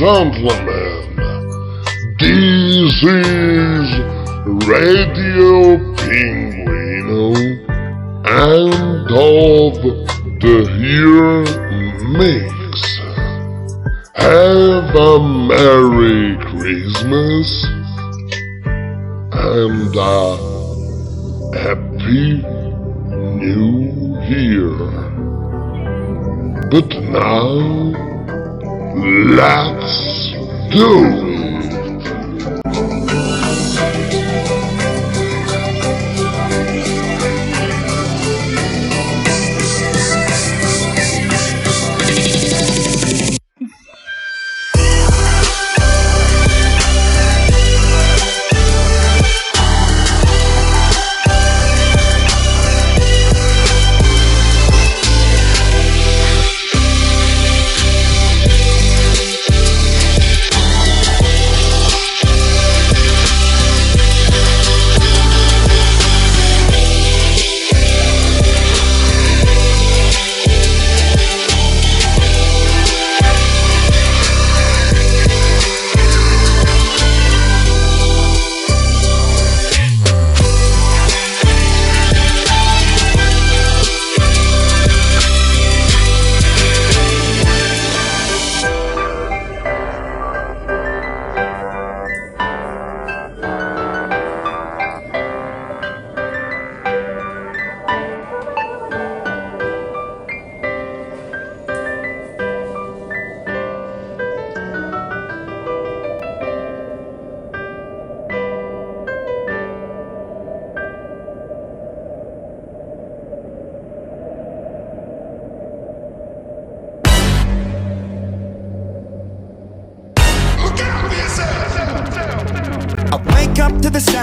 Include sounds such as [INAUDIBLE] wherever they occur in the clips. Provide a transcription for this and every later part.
germ.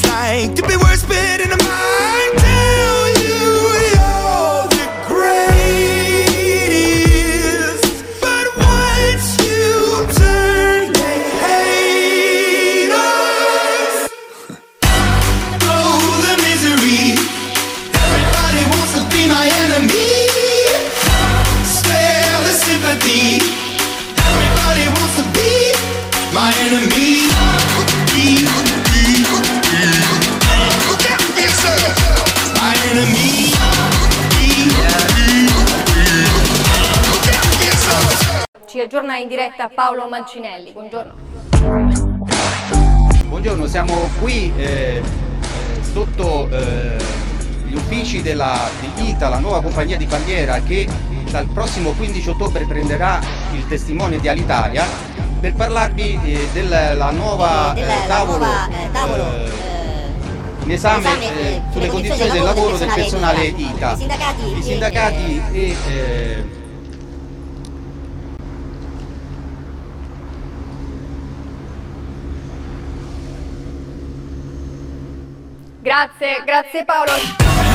It's like to be worse fit in a mind. Tell you you're the greatest, but once you turn, they hate us. Oh, the misery. Everybody wants to be my enemy. Spare the sympathy. Everybody wants to be my enemy. Ci aggiorna in diretta Paolo Mancinelli. Buongiorno. Buongiorno, siamo qui eh, sotto eh, gli uffici della, di ITA, la nuova compagnia di bandiera che dal prossimo 15 ottobre prenderà il testimone di Alitalia per parlarvi eh, della nuova eh, della la tavolo, nuova, eh, tavolo, eh, eh, in esame eh, eh, sulle condizioni del lavoro del personale ITA. ITA. I sindacati I e- sindacati e eh, Grazie, grazie Paolo.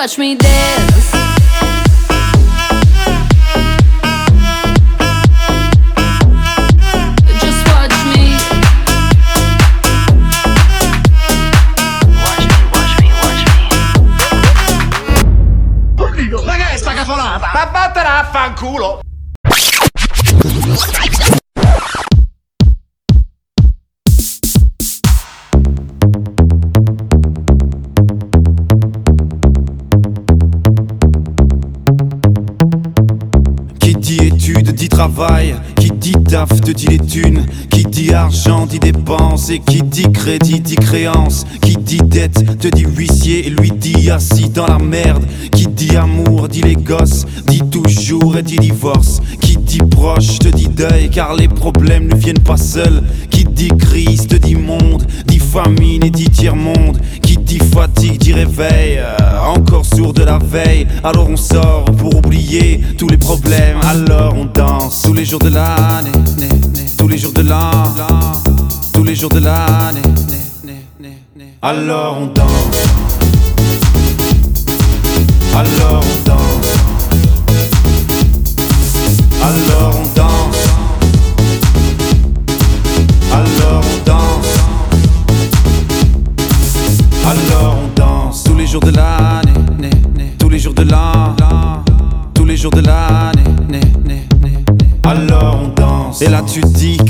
Watch me dance. Qui dit taf te dit les thunes, qui dit argent dit dépenses et qui dit crédit dit créance, qui dit dette te dit huissier et lui dit assis dans la merde, qui dit amour dit les gosses, dit toujours et dit divorce, qui dit proche te dit deuil car les problèmes ne viennent pas seuls, qui dit crise te dit monde, dit famine et dit tiers-monde, qui dit fatigue dit réveil, euh, encore sourd de la veille, alors on sort pour oublier tous les problèmes, alors on danse tous les jours de l'année, né, né, tous les jours de l'an, tous les jours de l'année, né, né, né, né. alors on danse, alors on danse, alors on danse, alors on danse. Alors on danse tous les jours de l'année, né, né, tous les jours de l'an, tous les jours de l'année, né, né, né, né. Alors on danse. Et là tu dis que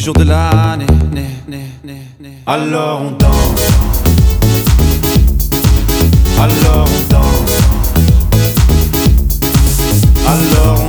les jours de l'année, né, né, né, né. Alors on danse. Alors on danse. Alors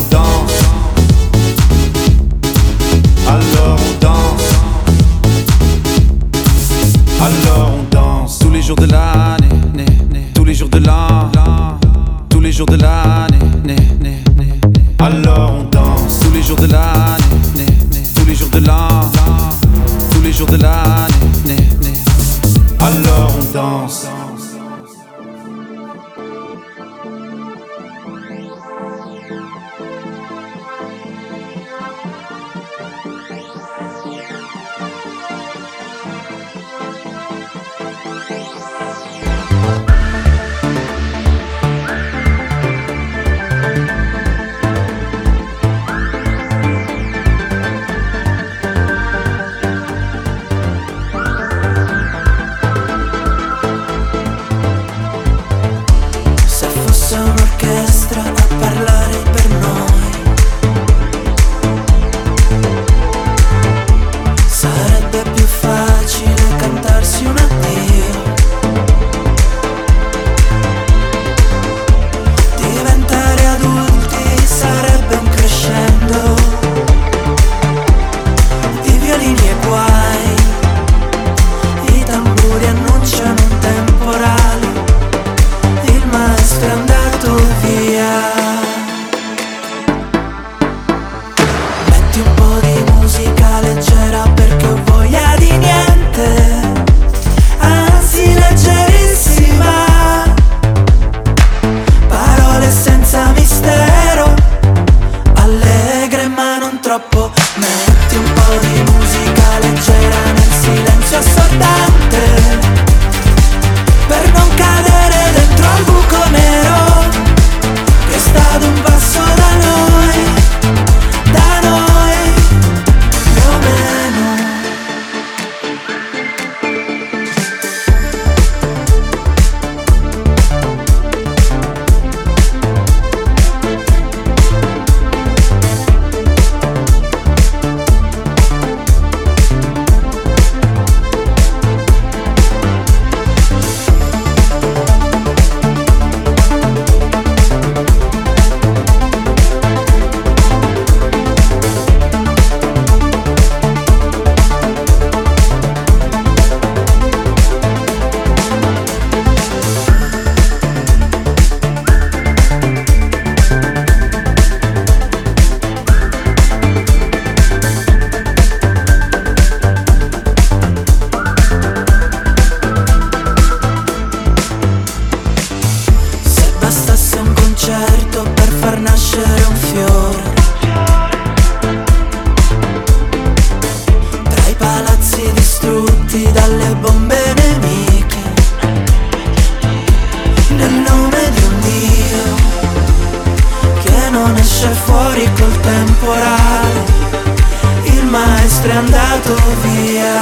nostro è andato via.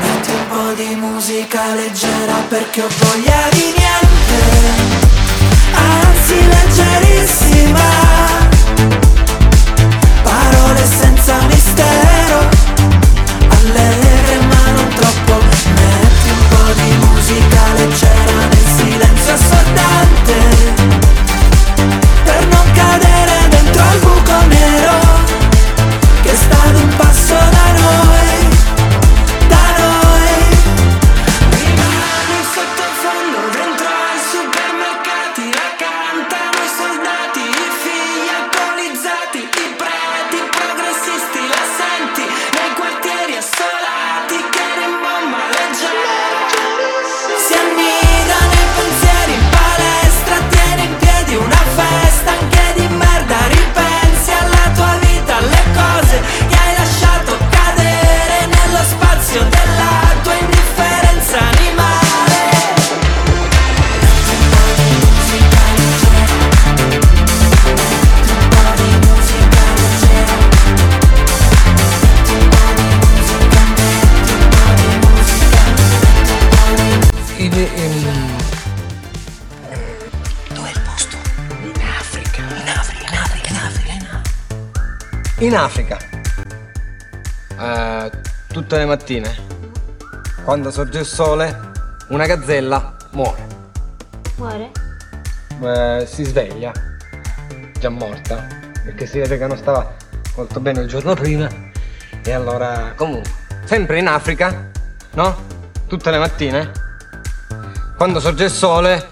Metti un po' di musica leggera perché ho voglia di niente, anzi leggerissima. Parole senza mistero, in Africa, eh, tutte le mattine, quando sorge il sole, una gazzella muore. Muore? Eh, si sveglia, già morta, perché si vede che non stava molto bene il giorno prima. E allora, comunque, sempre in Africa, no? Tutte le mattine, quando sorge il sole,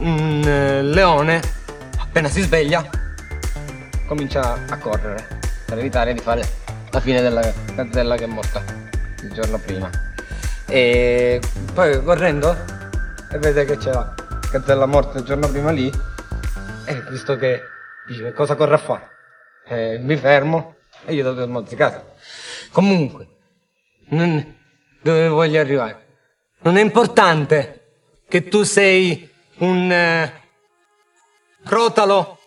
un eh, leone, appena si sveglia, comincia a correre per evitare di fare la fine della gazzella che è morta il giorno prima. E poi correndo e vede che c'è la gazzella morta il giorno prima lì e visto che dice cosa corre a fare? E mi fermo e io devo mozzicare. Comunque, non- dove voglio arrivare? Non è importante che tu sei un eh, crotalo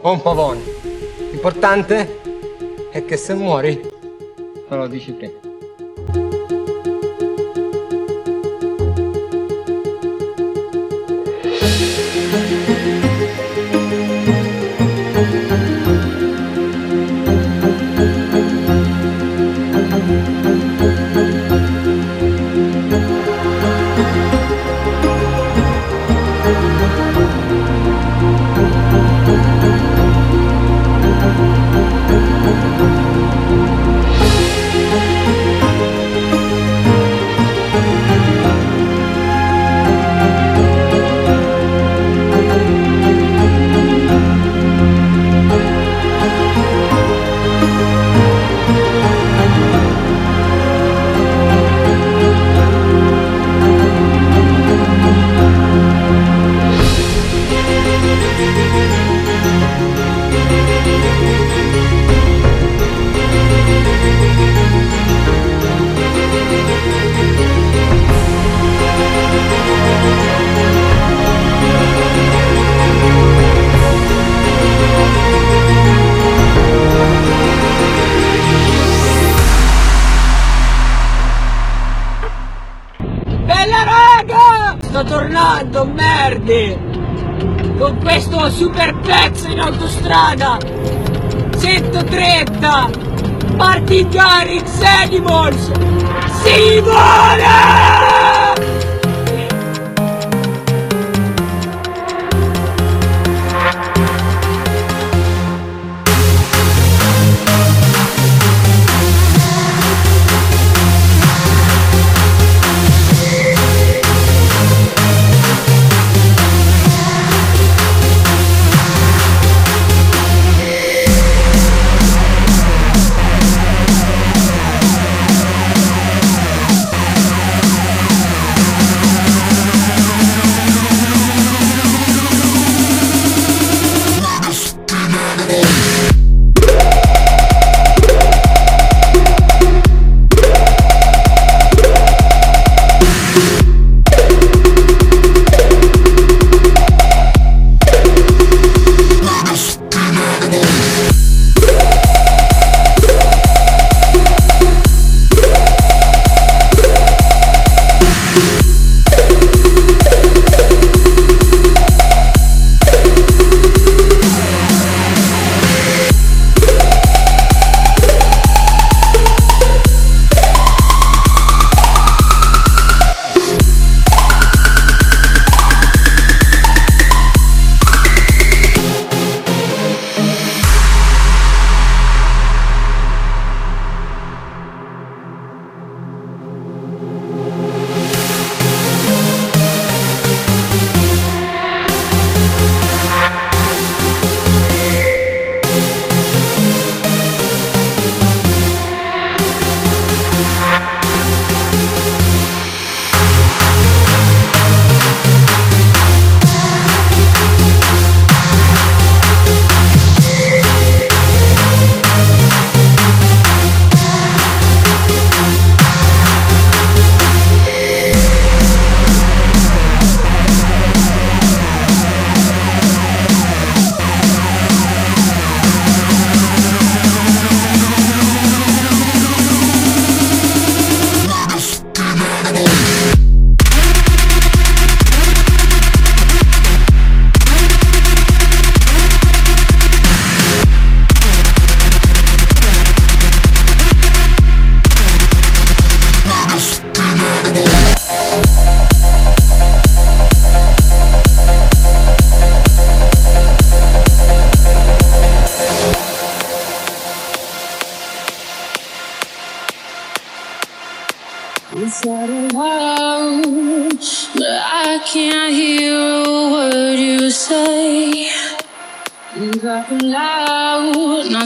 o un pavone. L'importante è che se muori, me lo dici prima. Super pezzo in autostrada! 130! Party Garrix Animals! Simone!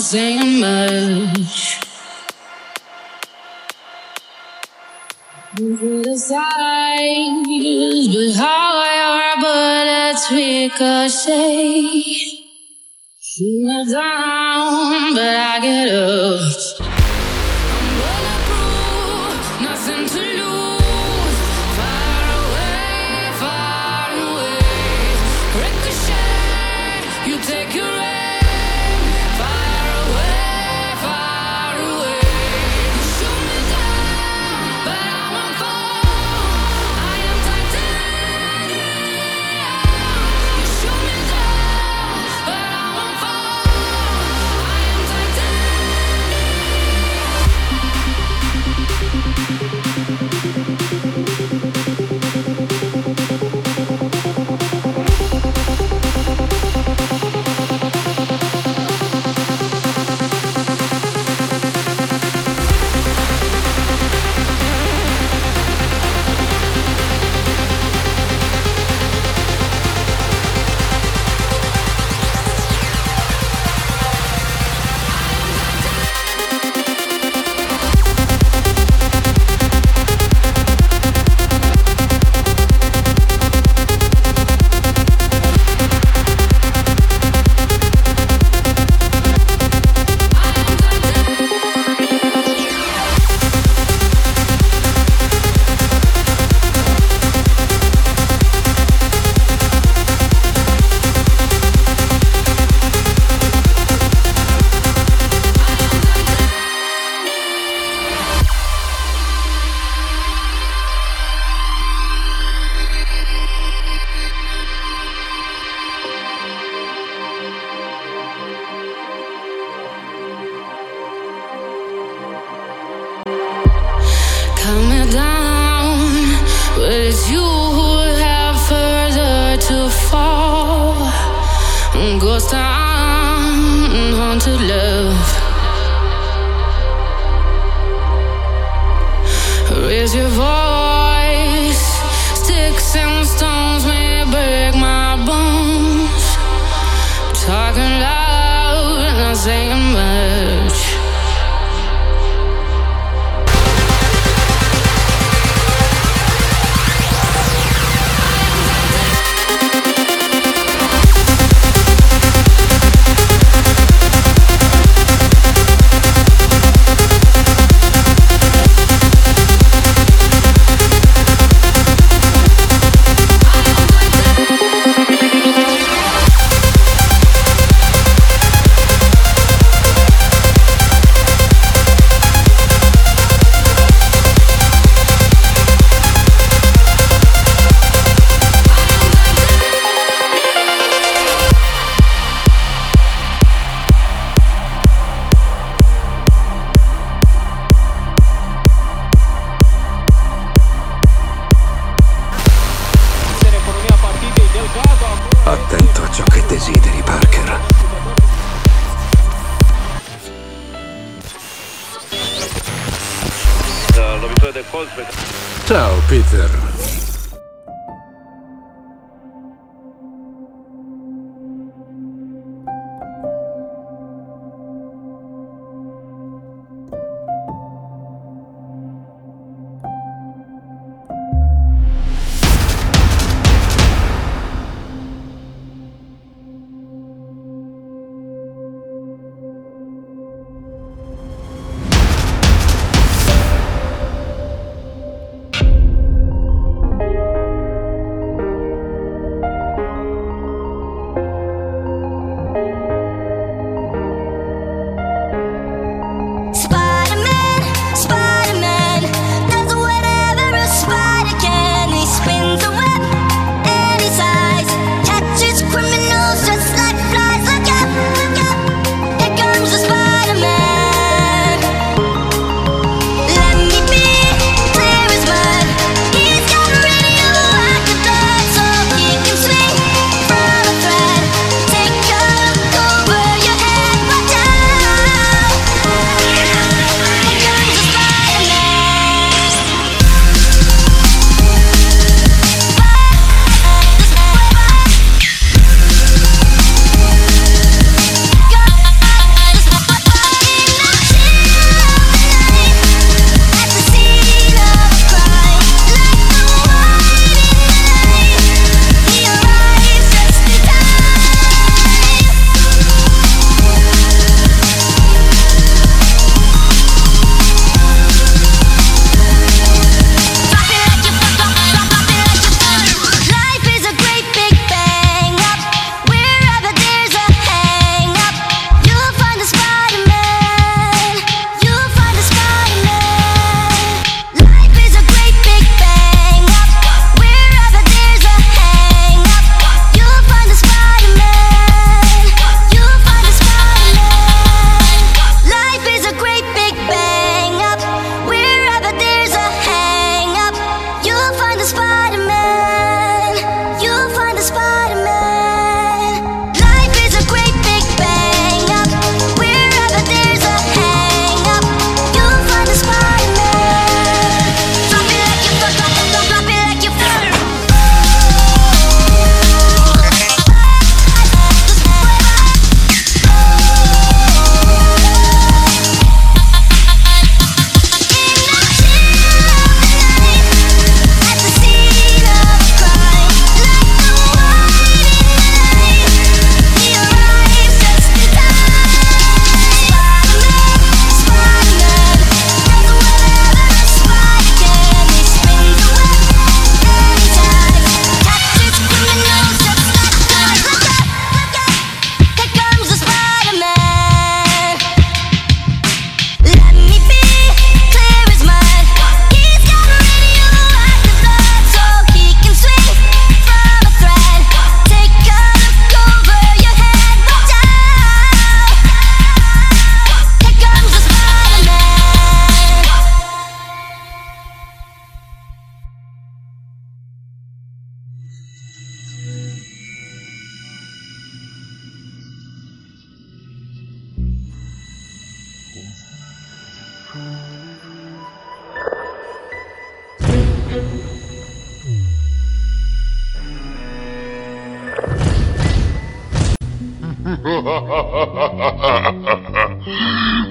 saying much. Move it aside, but how our bullets ricochet. She went down, but I get up.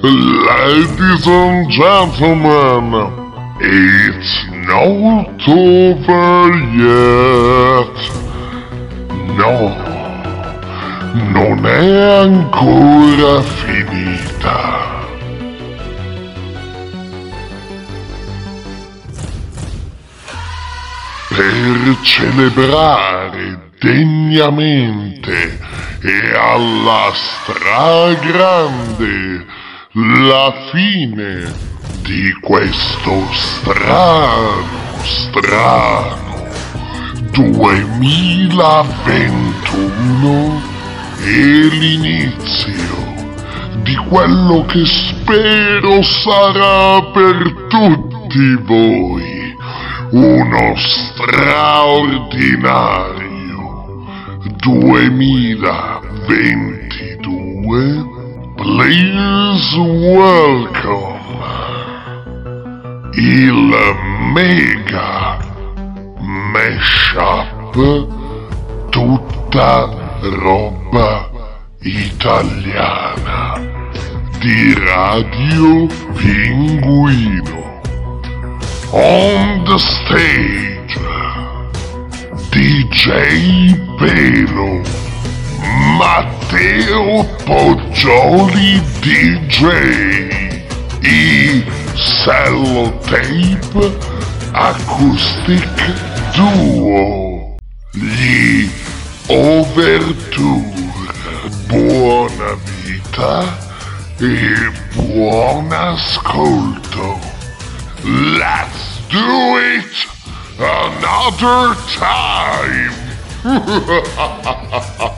Ladies and gentlemen, it's not over yet. No, non è ancora finita. Per celebrare degnamente e alla stragrande la fine di questo strano, strano 2021 e l'inizio di quello che spero sarà per tutti voi uno straordinario. 2022 please welcome il mega mashup tutta roba italiana di Radio Pinguino on the stage DJ Pelo, Matteo Poggioli DJ, i Cellotape Acoustic Duo, gli Overture. Buona vita e buon ascolto. Let's do it! another time. [LAUGHS]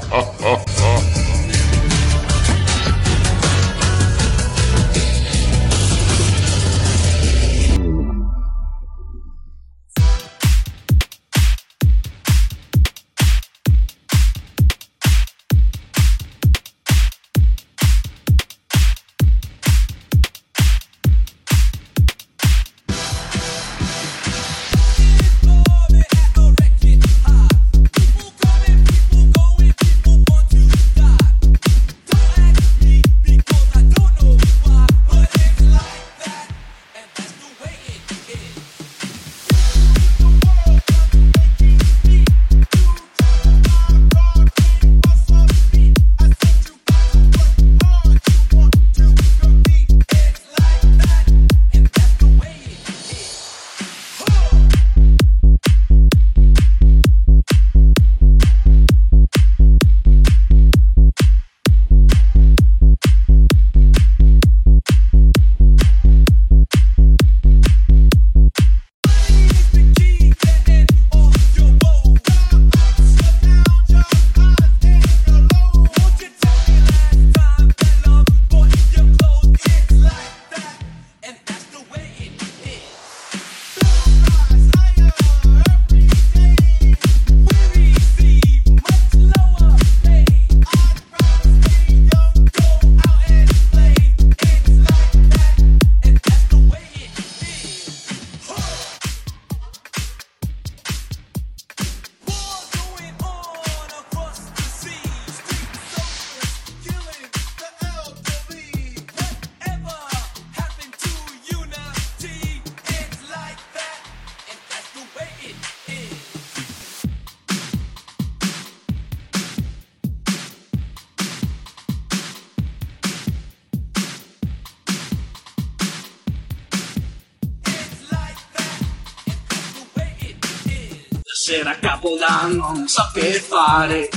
Sera capodanno, non so che fare.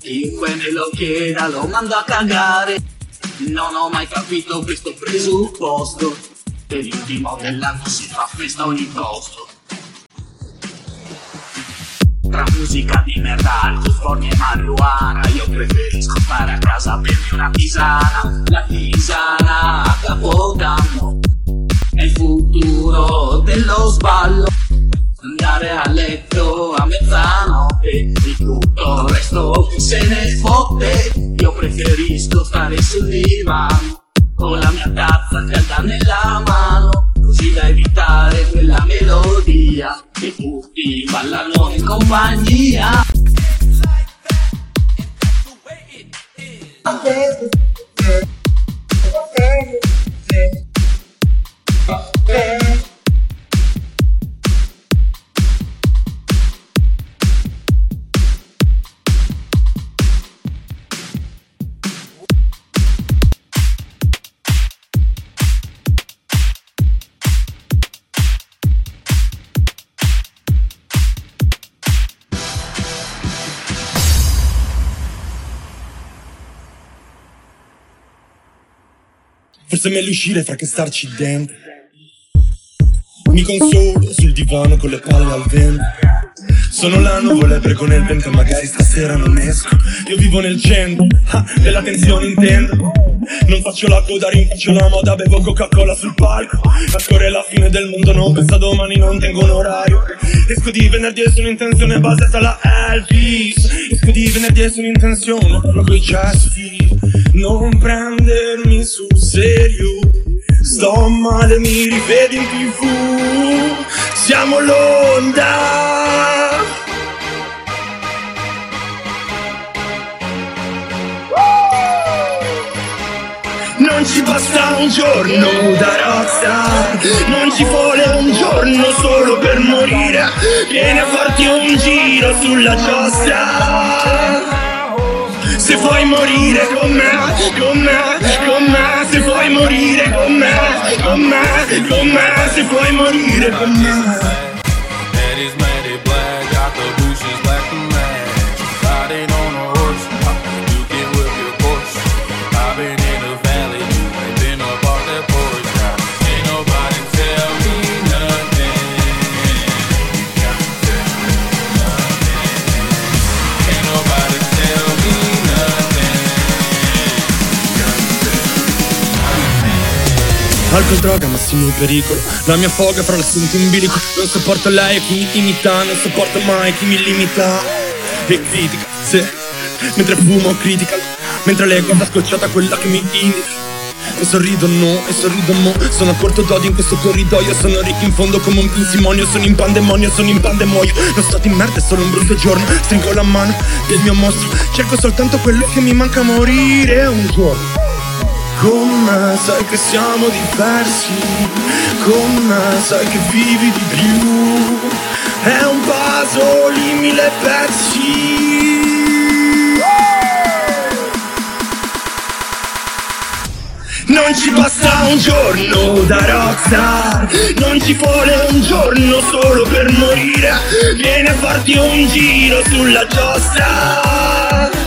Chiunque me lo chieda lo mando a cagare. Non ho mai capito questo presupposto. Per l'ultimo dell'anno si fa festa a ogni costo. Tra musica di merda, alcol e marijuana Io preferisco stare a casa bermi una tisana La tisana a capodanno È il futuro dello sballo Andare a letto a mezzanotte Di tutto il resto chi se ne fotte. Io preferisco stare sul divano con la mia tazza calda nella mano, così da evitare quella melodia che tutti ballano in compagnia. Forse è meglio uscire fra che starci dentro. Mi consolo sul divano con le palle al vento. Sono la nuvola e prego nel vento, magari stasera non esco. Io vivo nel centro, ah, della tensione intendo. Non faccio la coda, rinfaccio la moda, bevo Coca-Cola sul palco. A scorre la fine del mondo, non pensa domani, non tengo un orario. Esco di venerdì e sono in tensione basata alla Elvis. Esco di venerdì e sono in tensione, parlo coi cessi. Non prendermi sul serio. Sto male, mi rivedi in tv. Siamo l'onda. Non ci basta un giorno da rockstar Non ci vuole un giorno solo per morire Vieni a farti un giro sulla giostra vuoi morire con me, con me, con me Se vuoi morire con me, con me, con me Se vuoi morire con me Alcol, droga, massimo pericolo. La mia foga fra l'assunto in bilico. Non sopporto lei e chi mi imita Non sopporto mai chi mi limita. E critica, se Mentre fumo critica. Mentre lei guarda scocciata quella che mi indica. E sorrido no, e sorrido mo. Sono a corto d'odio in questo corridoio. Sono ricco in fondo come un pinsimonio. Sono in pandemonio, sono in pandemonio Non sto in merda, è solo un brutto giorno. Stringo la mano del mio mostro. Cerco soltanto quello che mi manca a morire un giorno con me sai che siamo diversi, con me sai che vivi di più, è un puzzle in mille pezzi. Non ci basta un giorno da rockstar, non ci vuole un giorno solo per morire, vieni a farti un giro sulla giostra.